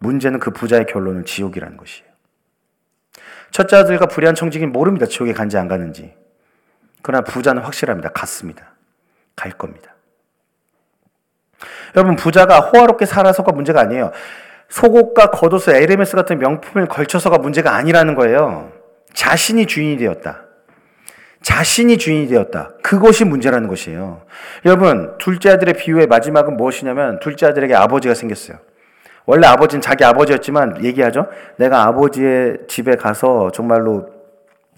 문제는 그 부자의 결론은 지옥이라는 것이에요. 첫째 아들과 불의한 청지기는 모릅니다. 지옥에 간지 안 가는지. 그러나 부자는 확실합니다. 갔습니다. 갈 겁니다. 여러분 부자가 호화롭게 살아서가 문제가 아니에요. 속옷과 겉옷을 에르메스 같은 명품을 걸쳐서가 문제가 아니라는 거예요. 자신이 주인이 되었다. 자신이 주인이 되었다. 그것이 문제라는 것이에요. 여러분, 둘째 아들의 비유의 마지막은 무엇이냐면, 둘째 아들에게 아버지가 생겼어요. 원래 아버지는 자기 아버지였지만 얘기하죠. 내가 아버지의 집에 가서 정말로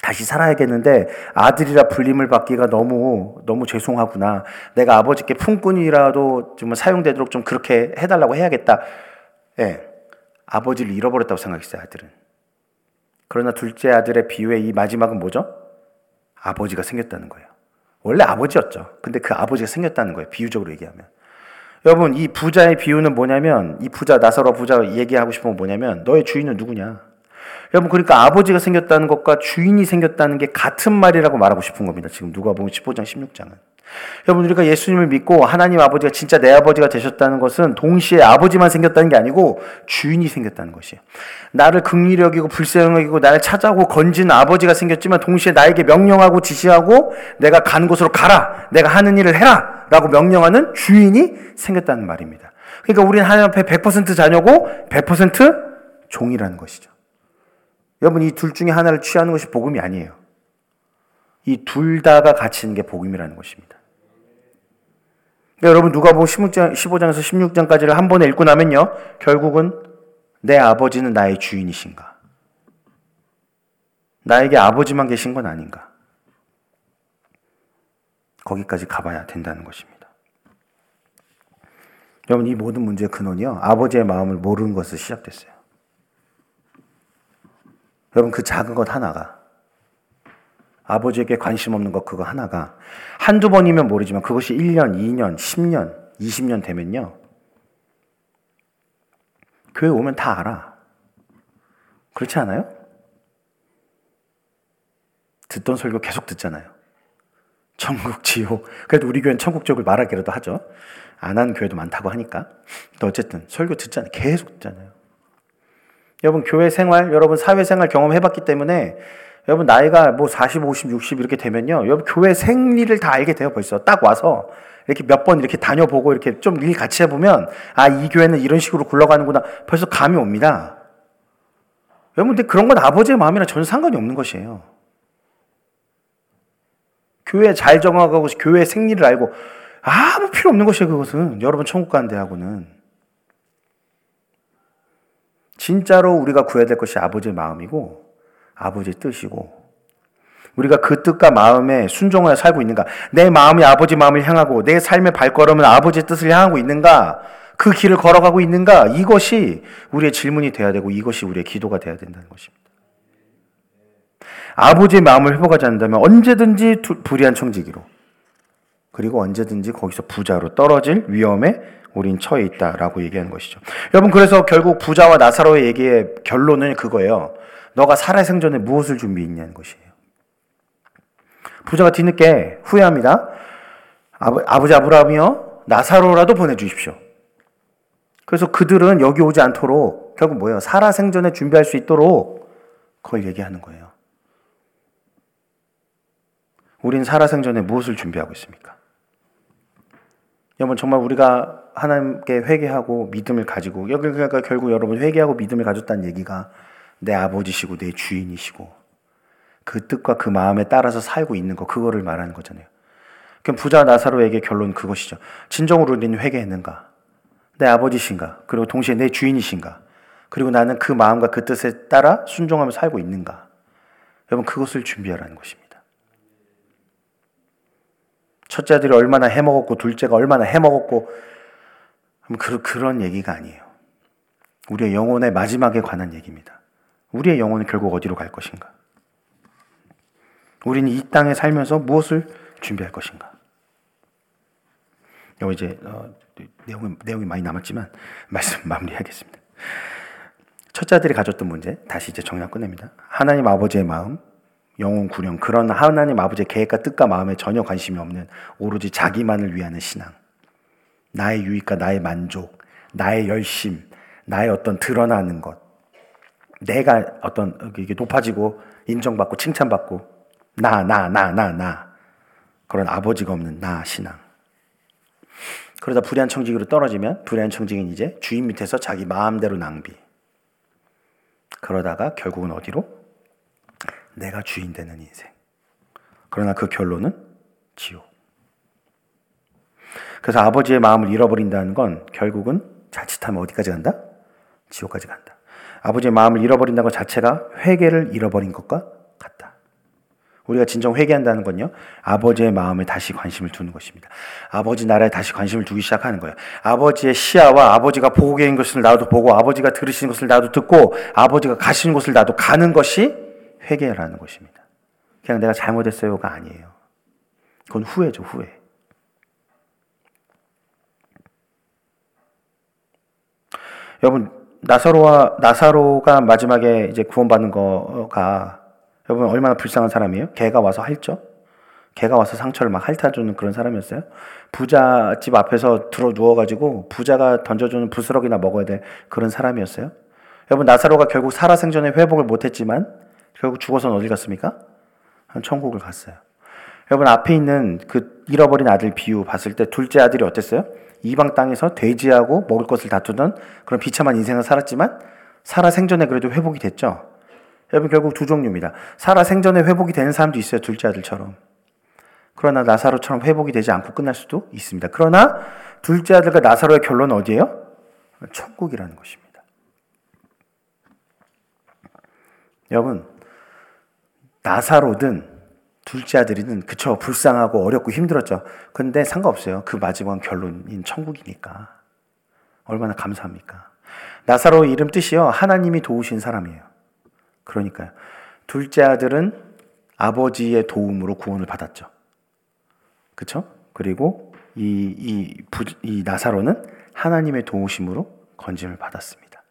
다시 살아야겠는데 아들이라 불림을 받기가 너무 너무 죄송하구나. 내가 아버지께 품꾼이라도 좀 사용되도록 좀 그렇게 해달라고 해야겠다. 예, 아버지를 잃어버렸다고 생각했어요 아들은. 그러나 둘째 아들의 비유의 이 마지막은 뭐죠? 아버지가 생겼다는 거예요. 원래 아버지였죠. 근데 그 아버지가 생겼다는 거예요. 비유적으로 얘기하면. 여러분, 이 부자의 비유는 뭐냐면, 이 부자, 나사로 부자 얘기하고 싶은 건 뭐냐면, 너의 주인은 누구냐? 여러분 그러니까 아버지가 생겼다는 것과 주인이 생겼다는 게 같은 말이라고 말하고 싶은 겁니다. 지금 누가 보면 15장 16장은. 여러분 우리가 예수님을 믿고 하나님 아버지가 진짜 내 아버지가 되셨다는 것은 동시에 아버지만 생겼다는 게 아니고 주인이 생겼다는 것이에요. 나를 극리 여기고 불쌍히 여기고 나를 찾아오고 건진 아버지가 생겼지만 동시에 나에게 명령하고 지시하고 내가 간 곳으로 가라. 내가 하는 일을 해라. 라고 명령하는 주인이 생겼다는 말입니다. 그러니까 우리는 하나님 앞에 100% 자녀고 100% 종이라는 것이죠. 여러분 이 둘 중에 하나를 취하는 것이 복음이 아니에요. 이 둘 다가 같이 있는 게 복음이라는 것입니다. 그러니까 여러분 누가 보면 15장, 15장에서 16장까지를 한 번에 읽고 나면요. 결국은 내 아버지는 나의 주인이신가? 나에게 아버지만 계신 건 아닌가? 거기까지 가봐야 된다는 것입니다. 여러분 이 모든 문제의 근원이요. 아버지의 마음을 모르는 것에서 시작됐어요. 여러분 그 작은 것 하나가 아버지에게 관심 없는 것 그거 하나가 한두 번이면 모르지만 그것이 1년, 2년, 10년, 20년 되면요. 교회 오면 다 알아. 그렇지 않아요? 듣던 설교 계속 듣잖아요. 천국, 지옥. 그래도 우리 교회는 천국, 지옥을 말하기라도 하죠. 안 하는 교회도 많다고 하니까. 또 어쨌든 설교 듣잖아요. 계속 듣잖아요. 여러분 교회 생활, 여러분 사회 생활 경험해봤기 때문에 여러분 나이가 뭐 40, 50, 60 이렇게 되면요. 여러분 교회 생리를 다 알게 돼요 벌써. 딱 와서 이렇게 몇 번 이렇게 다녀보고 이렇게 좀 일 같이 해보면 아 이 교회는 이런 식으로 굴러가는구나 벌써 감이 옵니다. 여러분 근데 그런 건 아버지의 마음이랑 전혀 상관이 없는 것이에요. 교회 잘 정하고 교회 생리를 알고 아무 필요 없는 것이에요 그것은 여러분 천국 가는 데하고는 진짜로 우리가 구해야 될 것이 아버지의 마음이고 아버지의 뜻이고 우리가 그 뜻과 마음에 순종하여 살고 있는가? 내 마음이 아버지 마음을 향하고 내 삶의 발걸음은 아버지의 뜻을 향하고 있는가? 그 길을 걸어가고 있는가? 이것이 우리의 질문이 돼야 되고 이것이 우리의 기도가 돼야 된다는 것입니다. 아버지의 마음을 회복하지 않는다면 언제든지 불의한 청지기로 그리고 언제든지 거기서 부자로 떨어질 위험에 우린 처해 있다라고 얘기하는 것이죠. 여러분 그래서 결국 부자와 나사로의 얘기의 결론은 그거예요. 너가 살아 생전에 무엇을 준비했냐는 것이에요. 부자가 뒤늦게 후회합니다. 아버, 아버지 아브라함이요 나사로라도 보내주십시오. 그래서 그들은 여기 오지 않도록 결국 뭐예요? 살아 생전에 준비할 수 있도록 그걸 얘기하는 거예요. 우린 살아 생전에 무엇을 준비하고 있습니까? 여러분 정말 우리가 하나님께 회개하고 믿음을 가지고 여기 그러니까 결국 여러분 회개하고 믿음을 가졌다는 얘기가 내 아버지시고 내 주인이시고 그 뜻과 그 마음에 따라서 살고 있는 거 그거를 말하는 거잖아요. 그럼 부자 나사로에게 결론 그것이죠. 진정으로 우리는 회개했는가? 내 아버지신가? 그리고 동시에 내 주인이신가? 그리고 나는 그 마음과 그 뜻에 따라 순종하며 살고 있는가? 여러분 그것을 준비하라는 것입니다. 첫째 아들이 얼마나 해먹었고 둘째가 얼마나 해먹었고 그, 그런 얘기가 아니에요. 우리의 영혼의 마지막에 관한 얘기입니다. 우리의 영혼은 결국 어디로 갈 것인가? 우리는 이 땅에 살면서 무엇을 준비할 것인가? 요 이제 어, 내용이, 내용이 많이 남았지만 말씀 마무리하겠습니다. 첫째 아들이 가졌던 문제 다시 이제 정리하고 끝냅니다. 하나님 아버지의 마음, 영혼 구령 그런 하나님 아버지의 계획과 뜻과 마음에 전혀 관심이 없는 오로지 자기만을 위하는 신앙. 나의 유익과 나의 만족, 나의 열심, 나의 어떤 드러나는 것. 내가 어떤 이게 높아지고 인정받고 칭찬받고 나 나 나 나 나 그런 아버지가 없는 나 신앙. 그러다 불의한 청지기로 떨어지면 불의한 청지기는 이제 주인 밑에서 자기 마음대로 낭비. 그러다가 결국은 어디로? 내가 주인 되는 인생. 그러나 그 결론은 지옥. 그래서 아버지의 마음을 잃어버린다는 건 결국은 자칫하면 어디까지 간다? 지옥까지 간다. 아버지의 마음을 잃어버린다는 것 자체가 회개를 잃어버린 것과 같다. 우리가 진정 회개한다는 건요, 아버지의 마음에 다시 관심을 두는 것입니다. 아버지 나라에 다시 관심을 두기 시작하는 거예요. 아버지의 시야와 아버지가 보고 계신 것을 나도 보고, 아버지가 들으시는 것을 나도 듣고, 아버지가 가시는 곳을 나도 가는 것이 회개라는 것입니다. 그냥 내가 잘못했어요가 아니에요. 그건 후회죠, 후회. 여러분, 나사로와, 나사로가 마지막에 이제 구원받는 거가 여러분 얼마나 불쌍한 사람이에요? 개가 와서 핥죠? 개가 와서 상처를 막 핥아주는 그런 사람이었어요? 부자 집 앞에서 들어 누워가지고 부자가 던져주는 부스러기나 먹어야 될 그런 사람이었어요? 여러분 나사로가 결국 살아생전에 회복을 못했지만 결국 죽어서는 어디 갔습니까? 천국을 갔어요. 여러분 앞에 있는 그 잃어버린 아들 비유 봤을 때 둘째 아들이 어땠어요? 이방 땅에서 돼지하고 먹을 것을 다투던 그런 비참한 인생을 살았지만 살아 생전에 그래도 회복이 됐죠. 여러분 결국 두 종류입니다. 살아 생전에 회복이 되는 사람도 있어요. 둘째 아들처럼. 그러나 나사로처럼 회복이 되지 않고 끝날 수도 있습니다. 그러나 둘째 아들과 나사로의 결론은 어디예요? 천국이라는 것입니다. 여러분 나사로든 둘째 아들이든 그쵸 불쌍하고 어렵고 힘들었죠. 근데 상관없어요. 그 마지막 결론인 천국이니까 얼마나 감사합니까? 나사로 이름 뜻이요 하나님이 도우신 사람이에요. 그러니까요. 둘째 아들은 아버지의 도움으로 구원을 받았죠. 그쵸? 그리고 이, 이, 부, 이 나사로는 하나님의 도우심으로 건짐을 받았습니다.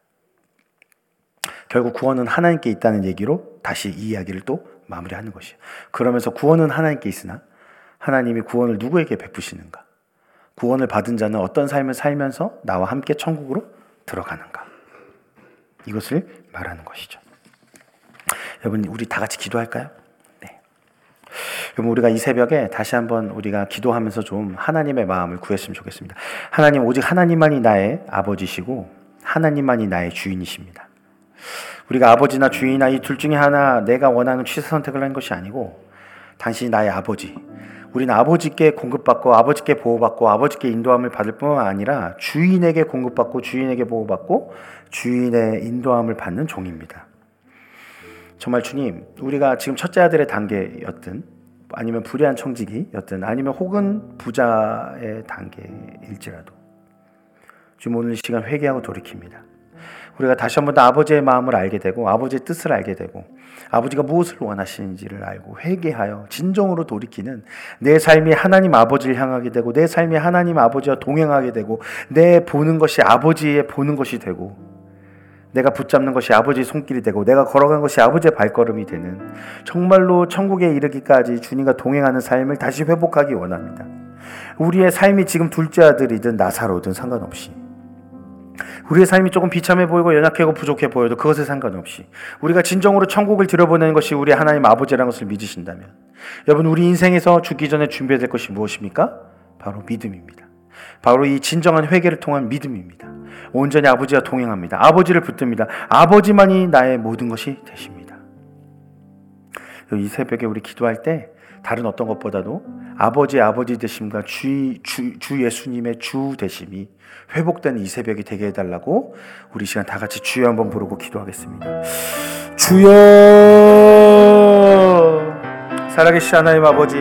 결국 구원은 하나님께 있다는 얘기로 다시 이 이야기를 또 마무리하는 것이에요. 그러면서 구원은 하나님께 있으나 하나님이 구원을 누구에게 베푸시는가? 구원을 받은 자는 어떤 삶을 살면서 나와 함께 천국으로 들어가는가? 이것을 말하는 것이죠. 여러분 우리 다 같이 기도할까요? 네. 여러분 우리가 이 새벽에 다시 한번 우리가 기도하면서 좀 하나님의 마음을 구했으면 좋겠습니다. 하나님 오직 하나님만이 나의 아버지시고 하나님만이 나의 주인이십니다. 우리가 아버지나 주인이나 이 둘 중에 하나 내가 원하는 취사 선택을 한 것이 아니고 당신이 나의 아버지. 우리는 아버지께 공급받고 아버지께 보호받고 아버지께 인도함을 받을 뿐만 아니라 주인에게 공급받고 주인에게 보호받고 주인의 인도함을 받는 종입니다. 정말 주님, 우리가 지금 첫째 아들의 단계였든 아니면 불의한 청지기였든 아니면 혹은 부자의 단계일지라도 지금 오늘 시간 회개하고 돌이킵니다. 우리가 다시 한번 더 아버지의 마음을 알게 되고 아버지의 뜻을 알게 되고 아버지가 무엇을 원하시는지를 알고 회개하여 진정으로 돌이키는 내 삶이 하나님 아버지를 향하게 되고 내 삶이 하나님 아버지와 동행하게 되고 내 보는 것이 아버지의 보는 것이 되고 내가 붙잡는 것이 아버지의 손길이 되고 내가 걸어간 것이 아버지의 발걸음이 되는 정말로 천국에 이르기까지 주님과 동행하는 삶을 다시 회복하기 원합니다. 우리의 삶이 지금 둘째 아들이든 나사로든 상관없이 우리의 삶이 조금 비참해 보이고 연약하고 부족해 보여도 그것에 상관없이 우리가 진정으로 천국을 들여보내는 것이 우리 하나님 아버지라는 것을 믿으신다면 여러분 우리 인생에서 죽기 전에 준비해야 될 것이 무엇입니까? 바로 믿음입니다. 바로 이 진정한 회개를 통한 믿음입니다. 온전히 아버지와 동행합니다. 아버지를 붙듭니다. 아버지만이 나의 모든 것이 되십니다. 이 새벽에 우리 기도할 때 다른 어떤 것보다도 아버지의 아버지 되심과 주, 주, 주 예수님의 주 되심이 회복되는 이 새벽이 되게 해달라고 우리 시간 다 같이 주여 한번 부르고 기도하겠습니다. 주여 살아계신 하나님 아버지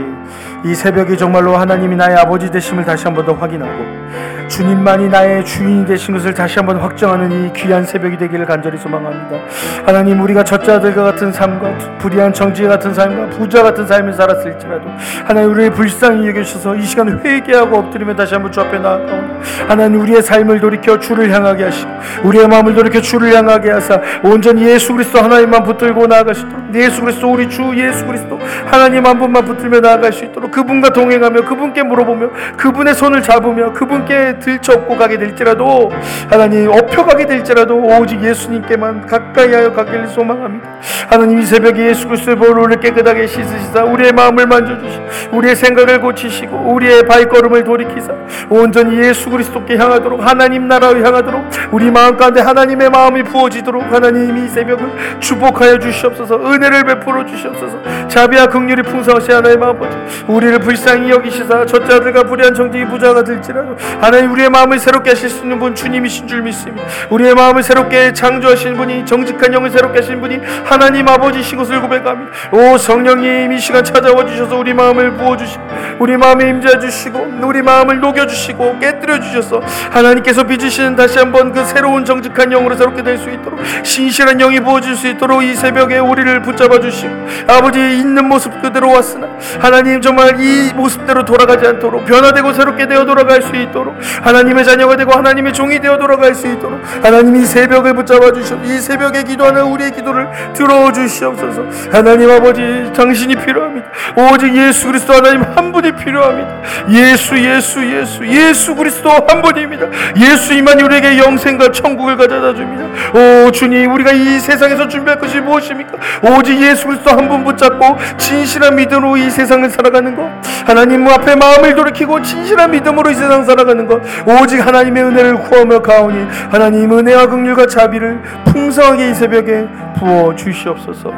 이 새벽이 정말로 하나님이 나의 아버지 되심을 다시 한 번 더 확인하고 주님만이 나의 주인이 되신 것을 다시 한번 확정하는 이 귀한 새벽이 되기를 간절히 소망합니다. 하나님 우리가 젖자들과 같은 삶과 불의한 정지 같은 삶과 부자 같은 삶을 살았을지라도 하나님 우리의 불쌍히 여겨주셔서 이 시간 회개하고 엎드리며 다시 한번 주 앞에 나아가오니 하나님 우리의 삶을 돌이켜 주를 향하게 하시고 우리의 마음을 돌이켜 주를 향하게 하사 온전히 예수 그리스도 하나님만 붙들고 나아가시도록 예수 그리스도 우리 주 예수 그리스도 하나님 한 분만 붙들며 나아갈 수 있도록 그분과 동행하며 그분께 물어보며 그분의 손을 잡으며 그분께 들쳐업고 가게 될지라도 하나님 업혀가게 될지라도 오직 예수님께만 가까이 하여 가기를 소망합니다. 하나님 이 새벽에 예수 그리스도의 보혈을 깨끗하게 씻으시사 우리의 마음을 만져주시고 우리의 생각을 고치시고 우리의 발걸음을 돌이키사 온전히 예수 그리스도께 향하도록 하나님 나라로 향하도록 우리 마음 가운데 하나님의 마음이 부어지도록 하나님 이 새벽을 축복하여 주시옵소서 은혜를 베풀어 주시옵소서 자비와 긍휼이 풍성하시 하나님 아버지 우리를 불쌍히 여기시사 젖자들과 불의한 정직이 부자가 될지라도 하나님 우리의 마음을 새롭게 하실 수 있는 분 주님이신 줄 믿습니다. 우리의 마음을 새롭게 창조하신 분이 정직한 영을 새롭게 하신 분이 하나님 아버지신 것을 고백합니다. 오 성령님 이 시간 찾아와 주셔서 우리 마음을 부어 주시고 우리 마음에 임재해 주시고 우리 마음을 녹여 주시고 깨뜨려 주셔서 하나님께서 빚으시는 다시 한번 그 새로운 정직한 영으로 새롭게 될 수 있도록 신실한 영이 부어질 수 있도록 이 새벽에 우리를 붙잡아 주시고 아버지 있는 모습 그대로 왔으나 하나님 정말 이 모습대로 돌아가지 않도록 변화되고 새롭게 되어 돌아갈 수 있도록 하나님의 자녀가 되고 하나님의 종이 되어 돌아갈 수 있도록 하나님이 새벽을 붙잡아 주시옵 이 새벽에 기도하는 우리의 기도를 들어 주시옵소서. 하나님 아버지 당신이 필요합니다. 오직 예수 그리스도 하나님 한 분이 필요합니다. 예수 예수 예수 예수 그리스도 한 분입니다. 예수님만 우리에게 영생과 천국을 가져다 줍니다. 오 주님 우리가 이 세상에서 준비할 것이 무엇입니까? 오직 예수 그리스도 한 분 붙잡고 진실한 믿음으로 이 세상을 살아가는 것. 하나님 앞에 마음을 돌이키고 진실한 믿음으로 이 세상 살아가는 것 오직 하나님의 은혜를 구하며 가오니 하나님 은혜와 긍휼과 자비를 풍성하게 이 새벽에 부어 주시옵소서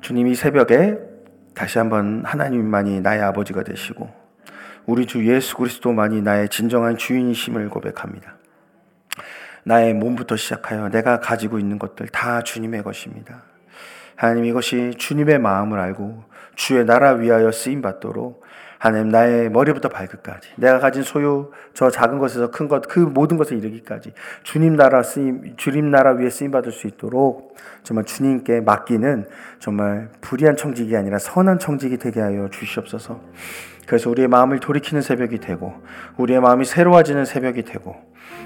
주님 이 새벽에 다시 한번 하나님만이 나의 아버지가 되시고 우리 주 예수 그리스도만이 나의 진정한 주인이심을 고백합니다. 나의 몸부터 시작하여 내가 가지고 있는 것들 다 주님의 것입니다. 하나님 이것이 주님의 마음을 알고 주의 나라 위하여 쓰임 받도록 하나님 나의 머리부터 발끝까지 내가 가진 소유 저 작은 것에서 큰 것 그 모든 것을 이르기까지 주님 나라 쓰임 주님 나라 위에 쓰임 받을 수 있도록 정말 주님께 맡기는 정말 불의한 청직이 아니라 선한 청직이 되게 하여 주시옵소서. 그래서 우리의 마음을 돌이키는 새벽이 되고 우리의 마음이 새로워지는 새벽이 되고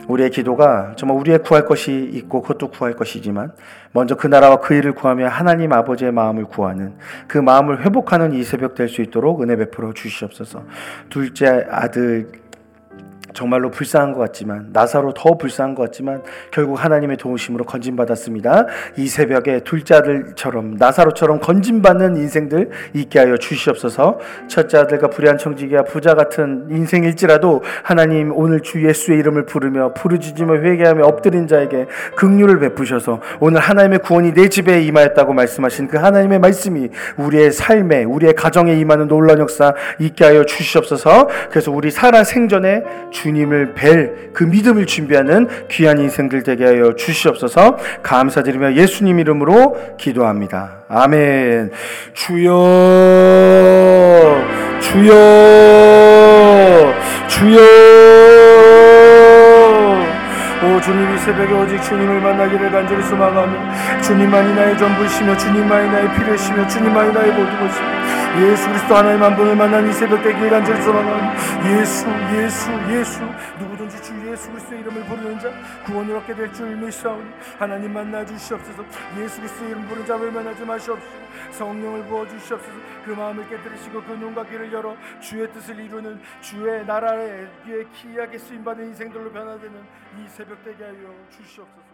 우리의 기도가 정말 우리의 구할 것이 있고 그것도 구할 것이지만 먼저 그 나라와 그 일을 구하며 하나님 아버지의 마음을 구하는 그 마음을 회복하는 이 새벽 될 수 있도록 은혜 베풀어 주시옵소서. 둘째 아들 정말로 불쌍한 것 같지만 나사로 더 불쌍한 것 같지만 결국 하나님의 도우심으로 건진 받았습니다. 이 새벽에 둘째 아들처럼 나사로처럼 건진 받는 인생들 있게 하여 주시옵소서. 첫째 아들과 불의한 청지기와 부자 같은 인생일지라도 하나님 오늘 주 예수의 이름을 부르며 부르짖으며 회개하며 엎드린 자에게 긍휼을 베푸셔서 오늘 하나님의 구원이 내 집에 임하였다고 말씀하신 그 하나님의 말씀이 우리의 삶에 우리의 가정에 임하는 놀라운 역사 있게 하여 주시옵소서. 그래서 우리 살아 생전에 주 님을 뵐 그 믿음을 준비하는 귀한 인생들 되게 하여 주시옵소서 감사드리며 예수님 이름으로 기도합니다. 아멘. 주여, 주여, 주여. 오 주님 이 새벽에 오직 주님을 만나기를 간절히 소망하며 주님만이 나의 전부시며 주님만이 나의 필요시며 주님만이 나의 모든 것이며 예수 그리스도 하나님 한 분을 만난 이 새벽 되기를 간절히 소망하며 예수 예수 예수. 누구든지 주 예수 그리스도의 이름을 부르는 자 구원을 얻게 될 줄 믿사오니 하나님 만나 주시옵소서. 예수 그리스도의 이름 부르는 자를 만나지 마시옵소서. 성령을 부어 주시옵소서. 그 마음을 깨뜨리시고 그 눈과 귀를 열어 주의 뜻을 이루는 주의 나라에 위에 기이하게 쓰임받는 인생들로 변화되는 이 새벽 되게 하여 주시옵소서